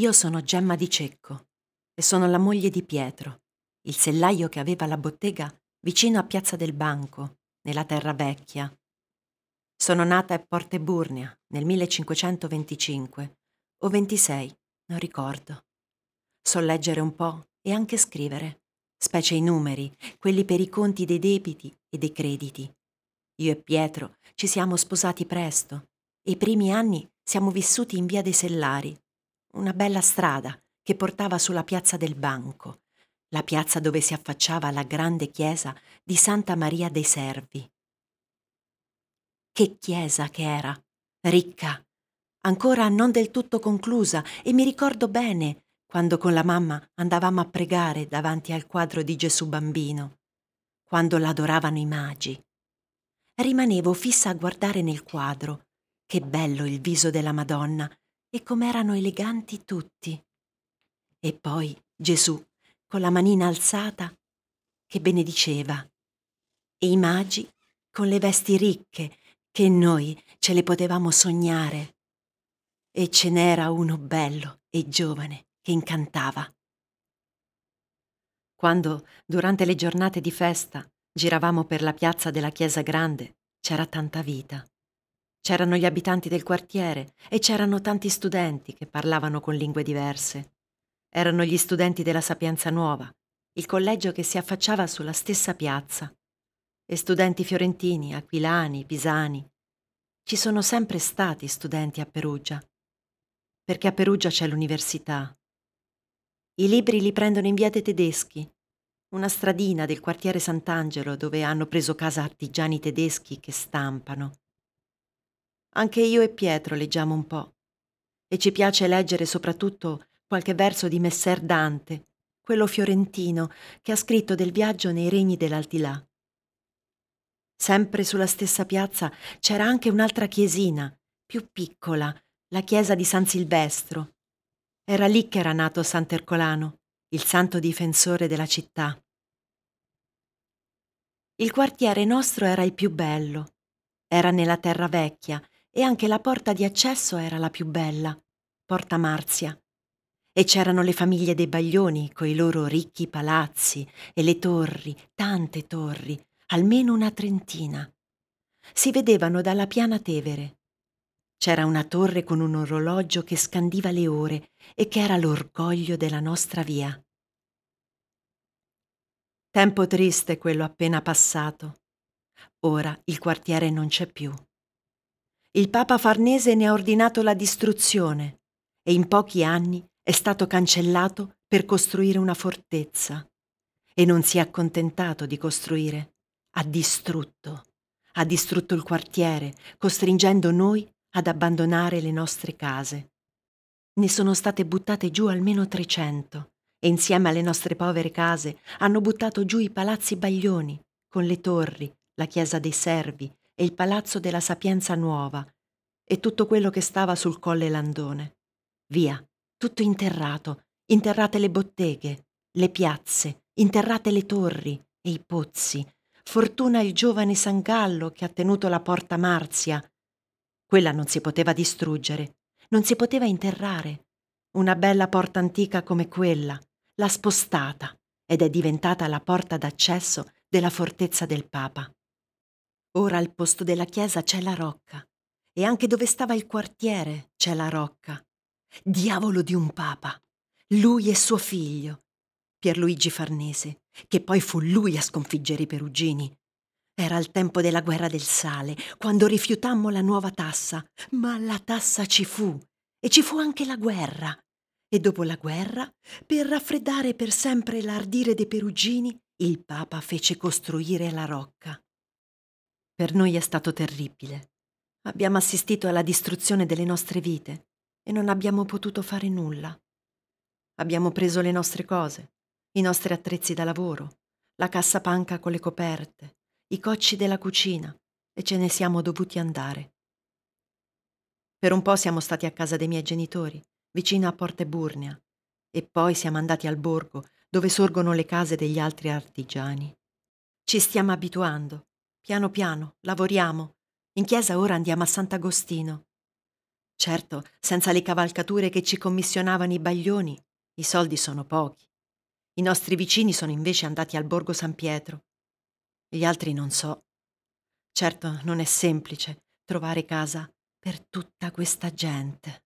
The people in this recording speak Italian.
Io sono Gemma di Cecco e sono la moglie di Pietro, il sellaio che aveva la bottega vicino a Piazza del Banco, nella Terra Vecchia. Sono nata a Porte Burnea nel 1525 o 26, non ricordo. So leggere un po' e anche scrivere, specie i numeri, quelli per i conti dei debiti e dei crediti. Io e Pietro ci siamo sposati presto e i primi anni siamo vissuti in via dei Sellari, una bella strada che portava sulla piazza del Banco, la piazza dove si affacciava la grande chiesa di Santa Maria dei Servi. Che chiesa che era, ricca, ancora non del tutto conclusa e mi ricordo bene quando con la mamma andavamo a pregare davanti al quadro di Gesù bambino, quando l'adoravano i magi. Rimanevo fissa a guardare nel quadro. Che bello il viso della Madonna e com'erano eleganti tutti. E poi Gesù, con la manina alzata, che benediceva. E i magi, con le vesti ricche, che noi ce le potevamo sognare. E ce n'era uno bello e giovane che incantava. Quando, durante le giornate di festa, giravamo per la piazza della Chiesa Grande, c'era tanta vita. C'erano gli abitanti del quartiere e c'erano tanti studenti che parlavano con lingue diverse. Erano gli studenti della Sapienza Nuova, il collegio che si affacciava sulla stessa piazza. E studenti fiorentini, aquilani, pisani. Ci sono sempre stati studenti a Perugia, perché a Perugia c'è l'università. I libri li prendono in via dei tedeschi, una stradina del quartiere Sant'Angelo dove hanno preso casa artigiani tedeschi che stampano. Anche io e Pietro leggiamo un po'. E ci piace leggere soprattutto qualche verso di Messer Dante, quello fiorentino che ha scritto del viaggio nei regni dell'aldilà. Sempre sulla stessa piazza c'era anche un'altra chiesina, più piccola, la chiesa di San Silvestro. Era lì che era nato Sant'Ercolano, il santo difensore della città. Il quartiere nostro era il più bello. Era nella terra vecchia e anche la porta di accesso era la più bella, Porta Marzia. E c'erano le famiglie dei Baglioni coi loro ricchi palazzi e le torri, tante torri, almeno una trentina. Si vedevano dalla piana Tevere. C'era una torre con un orologio che scandiva le ore e che era l'orgoglio della nostra via. Tempo triste quello appena passato. Ora il quartiere non c'è più il Papa Farnese ne ha ordinato la distruzione e in pochi anni è stato cancellato per costruire una fortezza. E non si è accontentato di costruire, ha distrutto. Ha distrutto il quartiere, costringendo noi ad abbandonare le nostre case. Ne sono state buttate giù almeno 300 e insieme alle nostre povere case hanno buttato giù i palazzi baglioni, con le torri, la chiesa dei servi, e il palazzo della Sapienza Nuova e tutto quello che stava sul colle Landone. Via, tutto interrato, interrate le botteghe, le piazze, interrate le torri e i pozzi. Fortuna il giovane San Gallo che ha tenuto la porta Marzia. Quella non si poteva distruggere, non si poteva interrare. Una bella porta antica come quella l'ha spostata ed è diventata la porta d'accesso della fortezza del Papa. Ora al posto della chiesa c'è la rocca e anche dove stava il quartiere c'è la rocca. Diavolo di un papa! Lui e suo figlio, Pierluigi Farnese, che poi fu lui a sconfiggere i perugini. Era il tempo della guerra del sale, quando rifiutammo la nuova tassa, ma la tassa ci fu e ci fu anche la guerra. E dopo la guerra, per raffreddare per sempre l'ardire dei perugini, il Papa fece costruire la rocca. Per noi è stato terribile. Abbiamo assistito alla distruzione delle nostre vite e non abbiamo potuto fare nulla. Abbiamo preso le nostre cose, i nostri attrezzi da lavoro, la cassa panca con le coperte, i cocci della cucina e ce ne siamo dovuti andare. Per un po' siamo stati a casa dei miei genitori, vicino a Porte Burnea, e poi siamo andati al borgo dove sorgono le case degli altri artigiani. Ci stiamo abituando Piano piano, lavoriamo. In chiesa ora andiamo a Sant'Agostino. Certo, senza le cavalcature che ci commissionavano i baglioni, i soldi sono pochi. I nostri vicini sono invece andati al borgo San Pietro. Gli altri non so. Certo, non è semplice trovare casa per tutta questa gente.